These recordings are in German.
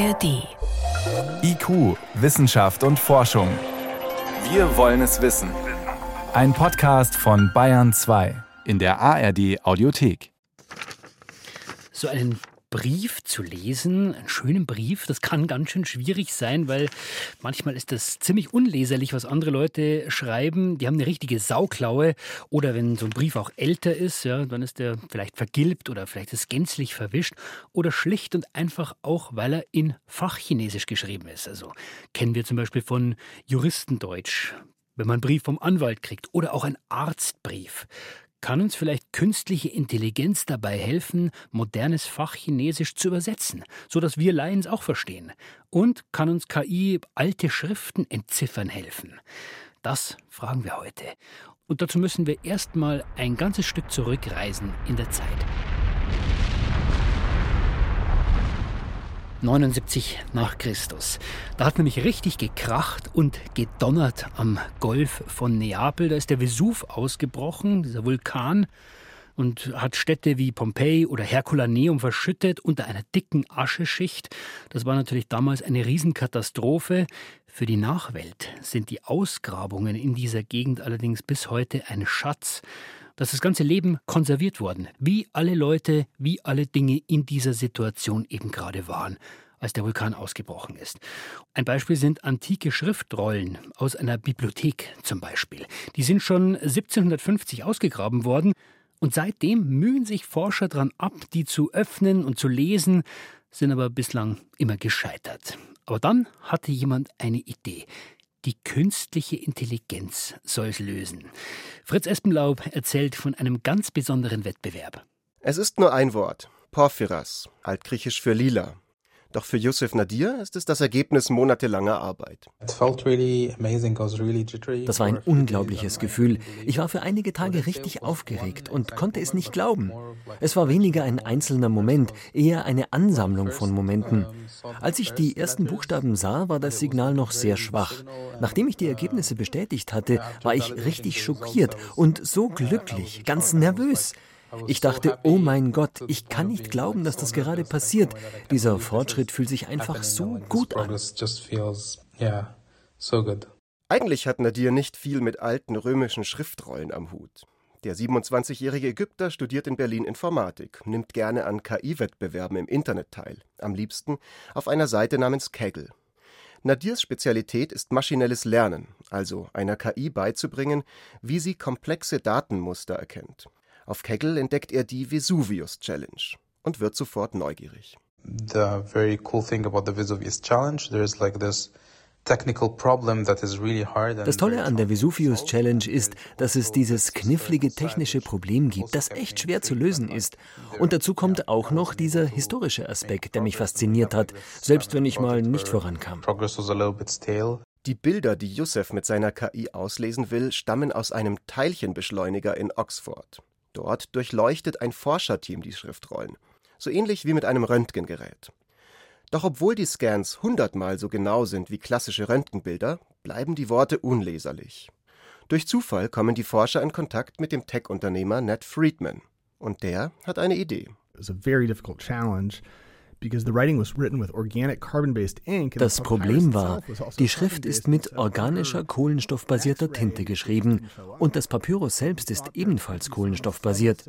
ARD. IQ, Wissenschaft und Forschung. Wir wollen es wissen. Ein Podcast von Bayern 2 in der ARD Audiothek. So einen Brief zu lesen, einen schönen Brief, das kann ganz schön schwierig sein, weil manchmal ist das ziemlich unleserlich, was andere Leute schreiben. Die haben eine richtige Sauklaue. Oder wenn so ein Brief auch älter ist, ja, dann ist der vielleicht vergilbt oder vielleicht ist gänzlich verwischt. Oder schlicht und einfach auch, weil er in Fachchinesisch geschrieben ist. Also kennen wir zum Beispiel von Juristendeutsch wenn man einen Brief vom Anwalt kriegt oder auch ein Arztbrief. Kann uns vielleicht künstliche Intelligenz dabei helfen, modernes Fachchinesisch zu übersetzen, so dass wir Laien es auch verstehen? Und kann uns KI alte Schriften entziffern helfen? Das fragen wir heute. Und dazu müssen wir erstmal ein ganzes Stück zurückreisen in der Zeit. 79 nach Christus. Da hat nämlich richtig gekracht und gedonnert am Golf von Neapel. Da ist der Vesuv ausgebrochen, dieser Vulkan, und hat Städte wie Pompeji oder Herculaneum verschüttet unter einer dicken Ascheschicht. Das war natürlich damals eine Riesenkatastrophe. Für die Nachwelt sind die Ausgrabungen in dieser Gegend allerdings bis heute ein Schatz dass das ganze Leben konserviert worden, wie alle Leute, wie alle Dinge in dieser Situation eben gerade waren als der Vulkan ausgebrochen ist. Ein Beispiel sind antike Schriftrollen aus einer Bibliothek zum Beispiel. Die sind schon 1750 ausgegraben worden und seitdem mühen sich Forscher daran ab, die zu öffnen und zu lesen, sind aber bislang immer gescheitert. Aber dann hatte jemand eine Idee. Die künstliche Intelligenz soll es lösen. Fritz Espenlaub erzählt von einem ganz besonderen Wettbewerb. Es ist nur ein Wort. Porphyras, altgriechisch für lila. Doch für Yusuf Nadir ist es das Ergebnis monatelanger Arbeit. Das war ein unglaubliches Gefühl. Ich war für einige Tage richtig aufgeregt und konnte es nicht glauben. Es war weniger ein einzelner Moment, eher eine Ansammlung von Momenten. Als ich die ersten Buchstaben sah, war das Signal noch sehr schwach. Nachdem ich die Ergebnisse bestätigt hatte, war ich richtig schockiert und so glücklich, ganz nervös. Ich dachte, oh mein Gott, ich kann nicht glauben, dass das gerade passiert. Dieser Fortschritt fühlt sich einfach so gut an. Eigentlich hat Nadir nicht viel mit alten römischen Schriftrollen am Hut. Der 27-jährige Ägypter studiert in Berlin Informatik, nimmt gerne an KI-Wettbewerben im Internet teil, am liebsten auf einer Seite namens Kaggle. Nadirs Spezialität ist maschinelles Lernen, also einer KI beizubringen, wie sie komplexe Datenmuster erkennt. Auf Kegel entdeckt er die Vesuvius Challenge und wird sofort neugierig. The very cool thing about the Vesuvius Challenge, there's like this das Tolle an der Vesuvius Challenge ist, dass es dieses knifflige technische Problem gibt, das echt schwer zu lösen ist. Und dazu kommt auch noch dieser historische Aspekt, der mich fasziniert hat, selbst wenn ich mal nicht vorankam. Die Bilder, die Youssef mit seiner KI auslesen will, stammen aus einem Teilchenbeschleuniger in Oxford. Dort durchleuchtet ein Forscherteam die Schriftrollen, so ähnlich wie mit einem Röntgengerät. Doch obwohl die Scans hundertmal so genau sind wie klassische Röntgenbilder, bleiben die Worte unleserlich. Durch Zufall kommen die Forscher in Kontakt mit dem Tech-Unternehmer Ned Friedman. Und der hat eine Idee. It was a very difficult challenge das Problem war, also die Schrift ist mit organischer kohlenstoffbasierter Tinte geschrieben und das Papyrus selbst ist ebenfalls kohlenstoffbasiert.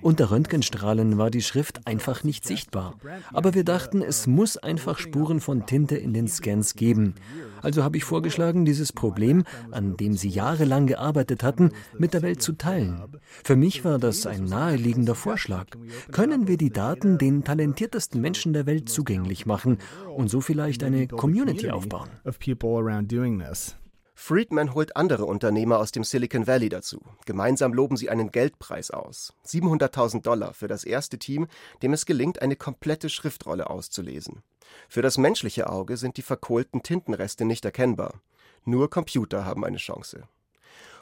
Unter Röntgenstrahlen war die Schrift einfach nicht sichtbar. Aber wir dachten, es muss einfach Spuren von Tinte in den Scans geben. Also habe ich vorgeschlagen, dieses Problem, an dem sie jahrelang gearbeitet hatten, mit der Welt zu teilen. Für mich war das ein naheliegender Vorschlag. Können wir die Daten den talentiertesten Menschen der Welt zugänglich machen und so vielleicht eine Community aufbauen? Friedman holt andere Unternehmer aus dem Silicon Valley dazu. Gemeinsam loben sie einen Geldpreis aus. 700.000 Dollar für das erste Team, dem es gelingt, eine komplette Schriftrolle auszulesen. Für das menschliche Auge sind die verkohlten Tintenreste nicht erkennbar. Nur Computer haben eine Chance.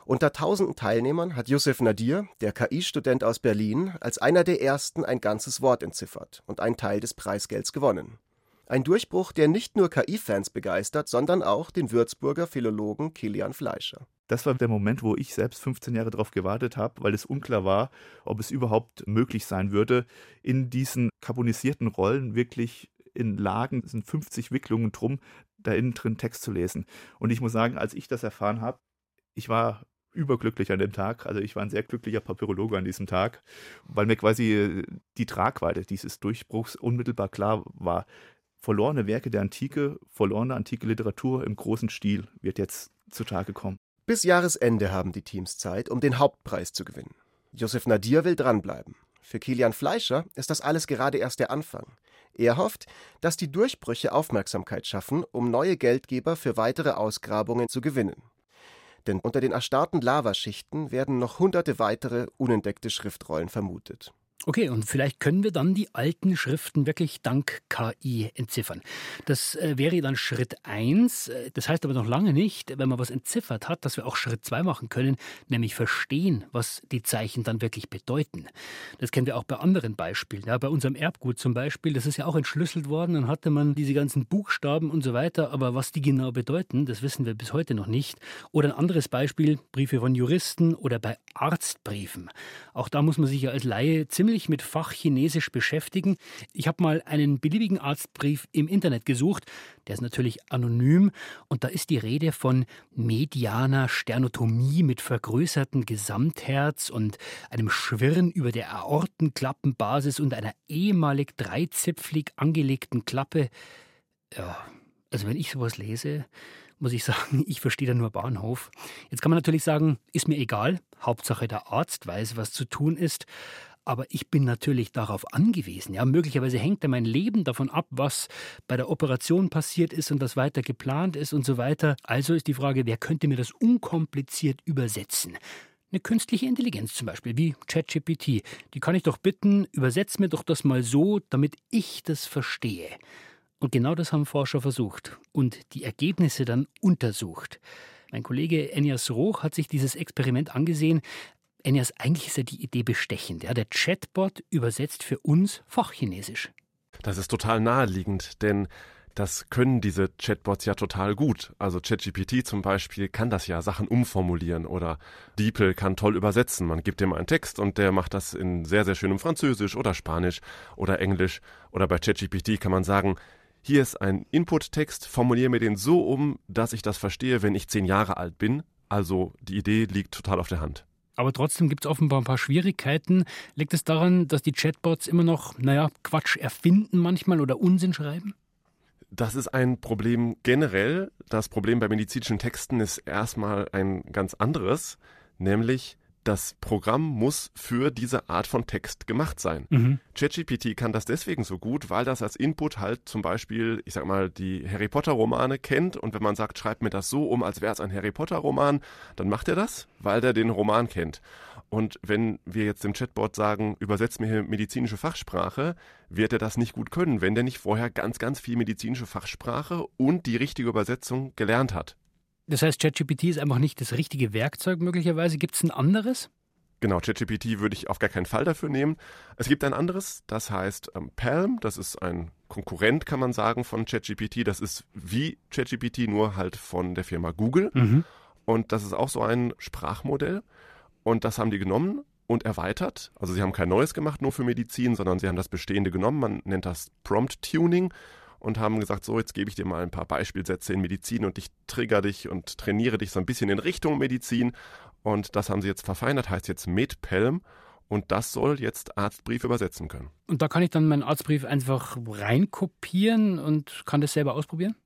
Unter tausenden Teilnehmern hat Yusuf Nadir, der KI-Student aus Berlin, als einer der ersten ein ganzes Wort entziffert und einen Teil des Preisgelds gewonnen. Ein Durchbruch, der nicht nur KI-Fans begeistert, sondern auch den Würzburger Philologen Kilian Fleischer. Das war der Moment, wo ich selbst 15 Jahre darauf gewartet habe, weil es unklar war, ob es überhaupt möglich sein würde, in diesen carbonisierten Rollen wirklich in Lagen, es sind 50 Wicklungen drum, da innen drin Text zu lesen. Und ich muss sagen, als ich das erfahren habe, ich war überglücklich an dem Tag. Also ich war ein sehr glücklicher Papyrologe an diesem Tag, weil mir quasi äh, die Tragweite dieses Durchbruchs unmittelbar klar war. Verlorene Werke der Antike, verlorene antike Literatur im großen Stil wird jetzt zutage kommen. Bis Jahresende haben die Teams Zeit, um den Hauptpreis zu gewinnen. Josef Nadir will dranbleiben. Für Kilian Fleischer ist das alles gerade erst der Anfang. Er hofft, dass die Durchbrüche Aufmerksamkeit schaffen, um neue Geldgeber für weitere Ausgrabungen zu gewinnen. Denn unter den erstarrten Lavaschichten werden noch hunderte weitere unentdeckte Schriftrollen vermutet. Okay, und vielleicht können wir dann die alten Schriften wirklich dank KI entziffern. Das äh, wäre dann Schritt 1. Äh, das heißt aber noch lange nicht, wenn man was entziffert hat, dass wir auch Schritt 2 machen können, nämlich verstehen, was die Zeichen dann wirklich bedeuten. Das kennen wir auch bei anderen Beispielen. Ja, bei unserem Erbgut zum Beispiel, das ist ja auch entschlüsselt worden, dann hatte man diese ganzen Buchstaben und so weiter, aber was die genau bedeuten, das wissen wir bis heute noch nicht. Oder ein anderes Beispiel, Briefe von Juristen oder bei Arztbriefen. Auch da muss man sich ja als Laie ziemlich ziemlich mit Fachchinesisch beschäftigen. Ich habe mal einen beliebigen Arztbrief im Internet gesucht. Der ist natürlich anonym und da ist die Rede von medianer Sternotomie mit vergrößertem Gesamtherz und einem Schwirren über der Aortenklappenbasis und einer ehemalig dreizipflig angelegten Klappe. Ja, also wenn ich sowas lese, muss ich sagen, ich verstehe da nur Bahnhof. Jetzt kann man natürlich sagen, ist mir egal, Hauptsache der Arzt weiß, was zu tun ist. Aber ich bin natürlich darauf angewiesen. Ja, möglicherweise hängt ja mein Leben davon ab, was bei der Operation passiert ist und was weiter geplant ist und so weiter. Also ist die Frage, wer könnte mir das unkompliziert übersetzen? Eine künstliche Intelligenz zum Beispiel, wie ChatGPT. Die kann ich doch bitten, übersetz mir doch das mal so, damit ich das verstehe. Und genau das haben Forscher versucht und die Ergebnisse dann untersucht. Mein Kollege Enias Roch hat sich dieses Experiment angesehen. Enias, eigentlich ist ja die Idee bestechend. Ja? Der Chatbot übersetzt für uns Fachchinesisch. Das ist total naheliegend, denn das können diese Chatbots ja total gut. Also ChatGPT zum Beispiel kann das ja Sachen umformulieren oder DeepL kann toll übersetzen. Man gibt dem einen Text und der macht das in sehr, sehr schönem Französisch oder Spanisch oder Englisch. Oder bei ChatGPT kann man sagen, hier ist ein Input-Text, formuliere mir den so um, dass ich das verstehe, wenn ich zehn Jahre alt bin. Also die Idee liegt total auf der Hand. Aber trotzdem gibt es offenbar ein paar Schwierigkeiten. Liegt es daran, dass die Chatbots immer noch, naja, Quatsch erfinden manchmal oder Unsinn schreiben? Das ist ein Problem generell. Das Problem bei medizinischen Texten ist erstmal ein ganz anderes, nämlich das Programm muss für diese Art von Text gemacht sein. Mhm. ChatGPT kann das deswegen so gut, weil das als Input halt zum Beispiel, ich sag mal, die Harry Potter Romane kennt und wenn man sagt, schreib mir das so um, als wäre es ein Harry Potter Roman, dann macht er das, weil der den Roman kennt. Und wenn wir jetzt dem Chatbot sagen, übersetzt mir hier medizinische Fachsprache, wird er das nicht gut können, wenn der nicht vorher ganz, ganz viel medizinische Fachsprache und die richtige Übersetzung gelernt hat. Das heißt, ChatGPT ist einfach nicht das richtige Werkzeug möglicherweise. Gibt es ein anderes? Genau, ChatGPT würde ich auf gar keinen Fall dafür nehmen. Es gibt ein anderes, das heißt ähm, Palm. Das ist ein Konkurrent, kann man sagen, von ChatGPT. Das ist wie ChatGPT, nur halt von der Firma Google. Mhm. Und das ist auch so ein Sprachmodell. Und das haben die genommen und erweitert. Also sie haben kein neues gemacht, nur für Medizin, sondern sie haben das Bestehende genommen. Man nennt das Prompt Tuning und haben gesagt, so, jetzt gebe ich dir mal ein paar Beispielsätze in Medizin und ich trigger dich und trainiere dich so ein bisschen in Richtung Medizin. Und das haben sie jetzt verfeinert, heißt jetzt MedPelm. Und das soll jetzt Arztbrief übersetzen können. Und da kann ich dann meinen Arztbrief einfach reinkopieren und kann das selber ausprobieren?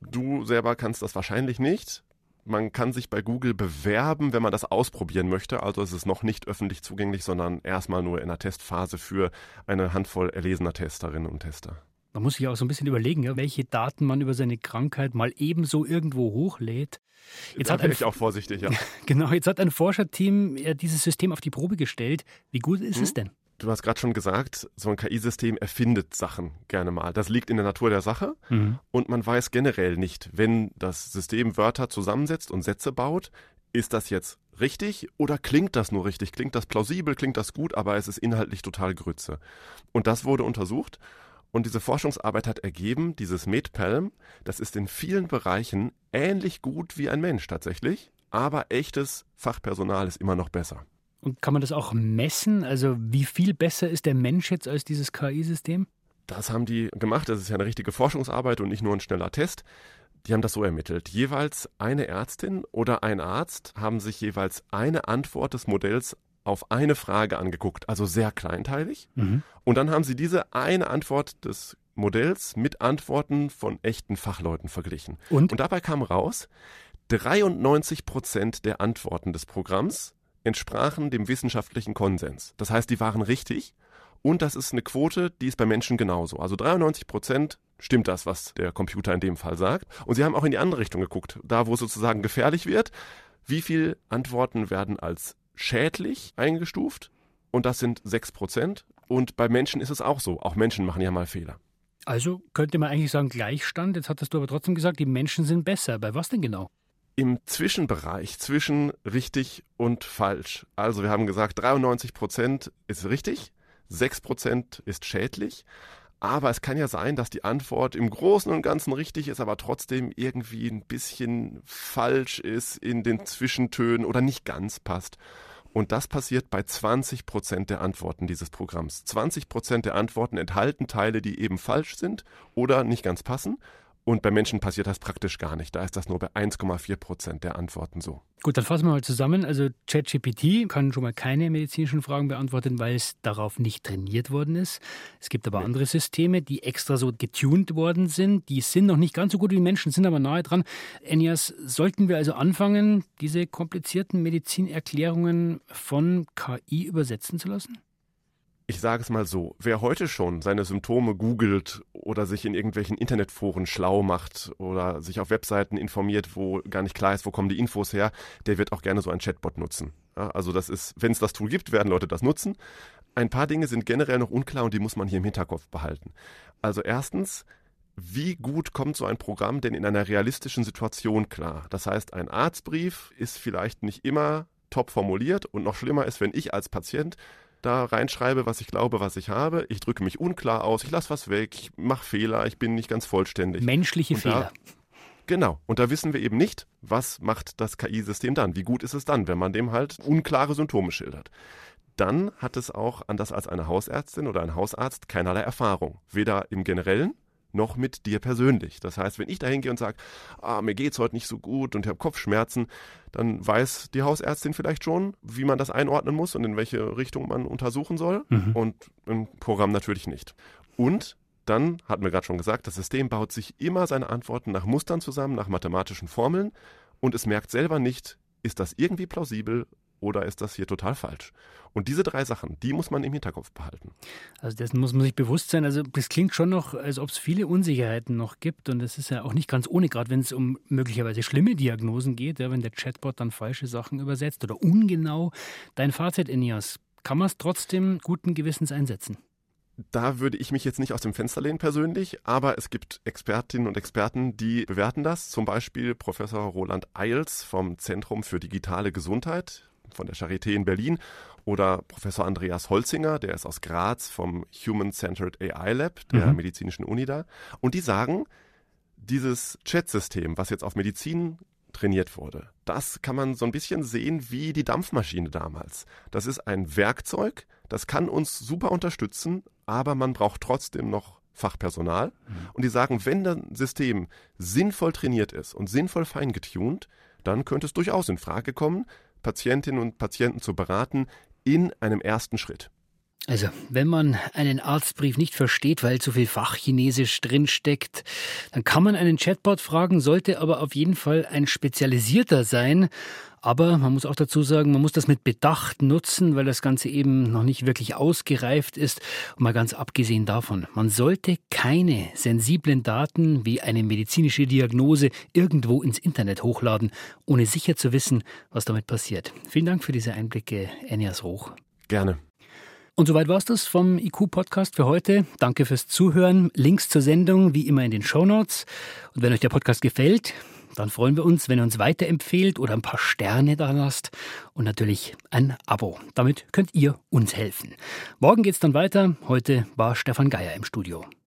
Du selber kannst das wahrscheinlich nicht. Man kann sich bei Google bewerben, wenn man das ausprobieren möchte. Also es ist noch nicht öffentlich zugänglich, sondern erstmal nur in der Testphase für eine Handvoll erlesener Testerinnen und Tester. Man muss sich auch so ein bisschen überlegen, welche Daten man über seine Krankheit mal ebenso irgendwo hochlädt. Jetzt da bin ich auch vorsichtig, ja. Genau, jetzt hat ein Forscherteam dieses System auf die Probe gestellt. Wie gut ist hm? es denn? Du hast gerade schon gesagt, so ein KI-System erfindet Sachen gerne mal. Das liegt in der Natur der Sache mhm. und man weiß generell nicht, wenn das System Wörter zusammensetzt und Sätze baut, ist das jetzt richtig oder klingt das nur richtig? Klingt das plausibel, klingt das gut, aber es ist inhaltlich total Grütze. Und das wurde untersucht und diese Forschungsarbeit hat ergeben, dieses MedPalm, das ist in vielen Bereichen ähnlich gut wie ein Mensch tatsächlich, aber echtes Fachpersonal ist immer noch besser. Und kann man das auch messen? Also wie viel besser ist der Mensch jetzt als dieses KI-System? Das haben die gemacht. Das ist ja eine richtige Forschungsarbeit und nicht nur ein schneller Test. Die haben das so ermittelt. Jeweils eine Ärztin oder ein Arzt haben sich jeweils eine Antwort des Modells auf eine Frage angeguckt, also sehr kleinteilig. Mhm. Und dann haben sie diese eine Antwort des Modells mit Antworten von echten Fachleuten verglichen. Und, Und dabei kam raus, 93 Prozent der Antworten des Programms entsprachen dem wissenschaftlichen Konsens. Das heißt, die waren richtig. Und das ist eine Quote, die ist bei Menschen genauso. Also 93 Prozent stimmt das, was der Computer in dem Fall sagt. Und sie haben auch in die andere Richtung geguckt, da wo es sozusagen gefährlich wird. Wie viele Antworten werden als schädlich eingestuft? Und das sind 6 Prozent. Und bei Menschen ist es auch so. Auch Menschen machen ja mal Fehler. Also könnte man eigentlich sagen Gleichstand. Jetzt hattest du aber trotzdem gesagt, die Menschen sind besser. Bei was denn genau? Im Zwischenbereich zwischen richtig und falsch. Also wir haben gesagt, 93 Prozent ist richtig, 6 Prozent ist schädlich. Aber es kann ja sein, dass die Antwort im Großen und Ganzen richtig ist, aber trotzdem irgendwie ein bisschen falsch ist in den Zwischentönen oder nicht ganz passt. Und das passiert bei 20 Prozent der Antworten dieses Programms. 20 Prozent der Antworten enthalten Teile, die eben falsch sind oder nicht ganz passen. Und bei Menschen passiert das praktisch gar nicht. Da ist das nur bei 1,4 Prozent der Antworten so. Gut, dann fassen wir mal zusammen. Also ChatGPT kann schon mal keine medizinischen Fragen beantworten, weil es darauf nicht trainiert worden ist. Es gibt aber andere Systeme, die extra so getuned worden sind. Die sind noch nicht ganz so gut wie Menschen, sind aber nahe dran. Enias, sollten wir also anfangen, diese komplizierten Medizinerklärungen von KI übersetzen zu lassen? Ich sage es mal so, wer heute schon seine Symptome googelt oder sich in irgendwelchen Internetforen schlau macht oder sich auf Webseiten informiert, wo gar nicht klar ist, wo kommen die Infos her, der wird auch gerne so ein Chatbot nutzen. Ja, also das ist, wenn es das Tool gibt, werden Leute das nutzen. Ein paar Dinge sind generell noch unklar und die muss man hier im Hinterkopf behalten. Also erstens, wie gut kommt so ein Programm denn in einer realistischen Situation klar? Das heißt, ein Arztbrief ist vielleicht nicht immer top formuliert und noch schlimmer ist, wenn ich als Patient da reinschreibe, was ich glaube, was ich habe. Ich drücke mich unklar aus, ich lasse was weg, ich mache Fehler, ich bin nicht ganz vollständig. Menschliche und Fehler. Da, genau. Und da wissen wir eben nicht, was macht das KI-System dann? Wie gut ist es dann, wenn man dem halt unklare Symptome schildert? Dann hat es auch, anders als eine Hausärztin oder ein Hausarzt, keinerlei Erfahrung. Weder im Generellen noch mit dir persönlich. Das heißt, wenn ich da hingehe und sage, ah, mir geht's heute nicht so gut und ich habe Kopfschmerzen, dann weiß die Hausärztin vielleicht schon, wie man das einordnen muss und in welche Richtung man untersuchen soll. Mhm. Und im Programm natürlich nicht. Und dann, hatten wir gerade schon gesagt, das System baut sich immer seine Antworten nach Mustern zusammen, nach mathematischen Formeln und es merkt selber nicht, ist das irgendwie plausibel oder ist das hier total falsch? Und diese drei Sachen, die muss man im Hinterkopf behalten. Also dessen muss man sich bewusst sein. Also das klingt schon noch, als ob es viele Unsicherheiten noch gibt. Und das ist ja auch nicht ganz ohne, gerade wenn es um möglicherweise schlimme Diagnosen geht, ja, wenn der Chatbot dann falsche Sachen übersetzt oder ungenau. Dein Fazit, Enias, kann man es trotzdem guten Gewissens einsetzen? Da würde ich mich jetzt nicht aus dem Fenster lehnen persönlich, aber es gibt Expertinnen und Experten, die bewerten das. Zum Beispiel Professor Roland Eils vom Zentrum für digitale Gesundheit von der Charité in Berlin oder Professor Andreas Holzinger, der ist aus Graz vom Human Centered AI Lab der mhm. medizinischen Uni da. Und die sagen, dieses Chat-System, was jetzt auf Medizin trainiert wurde, das kann man so ein bisschen sehen wie die Dampfmaschine damals. Das ist ein Werkzeug, das kann uns super unterstützen, aber man braucht trotzdem noch Fachpersonal. Mhm. Und die sagen, wenn das System sinnvoll trainiert ist und sinnvoll feingetuned, dann könnte es durchaus in Frage kommen, Patientinnen und Patienten zu beraten in einem ersten Schritt. Also, wenn man einen Arztbrief nicht versteht, weil zu viel Fachchinesisch drinsteckt, dann kann man einen Chatbot fragen, sollte aber auf jeden Fall ein spezialisierter sein. Aber man muss auch dazu sagen, man muss das mit Bedacht nutzen, weil das Ganze eben noch nicht wirklich ausgereift ist. Und mal ganz abgesehen davon, man sollte keine sensiblen Daten wie eine medizinische Diagnose irgendwo ins Internet hochladen, ohne sicher zu wissen, was damit passiert. Vielen Dank für diese Einblicke, Enias Roch. Gerne. Und soweit war es das vom IQ-Podcast für heute. Danke fürs Zuhören. Links zur Sendung wie immer in den Show Notes. Und wenn euch der Podcast gefällt, dann freuen wir uns, wenn ihr uns weiterempfehlt oder ein paar Sterne da lasst. Und natürlich ein Abo. Damit könnt ihr uns helfen. Morgen geht's dann weiter. Heute war Stefan Geier im Studio.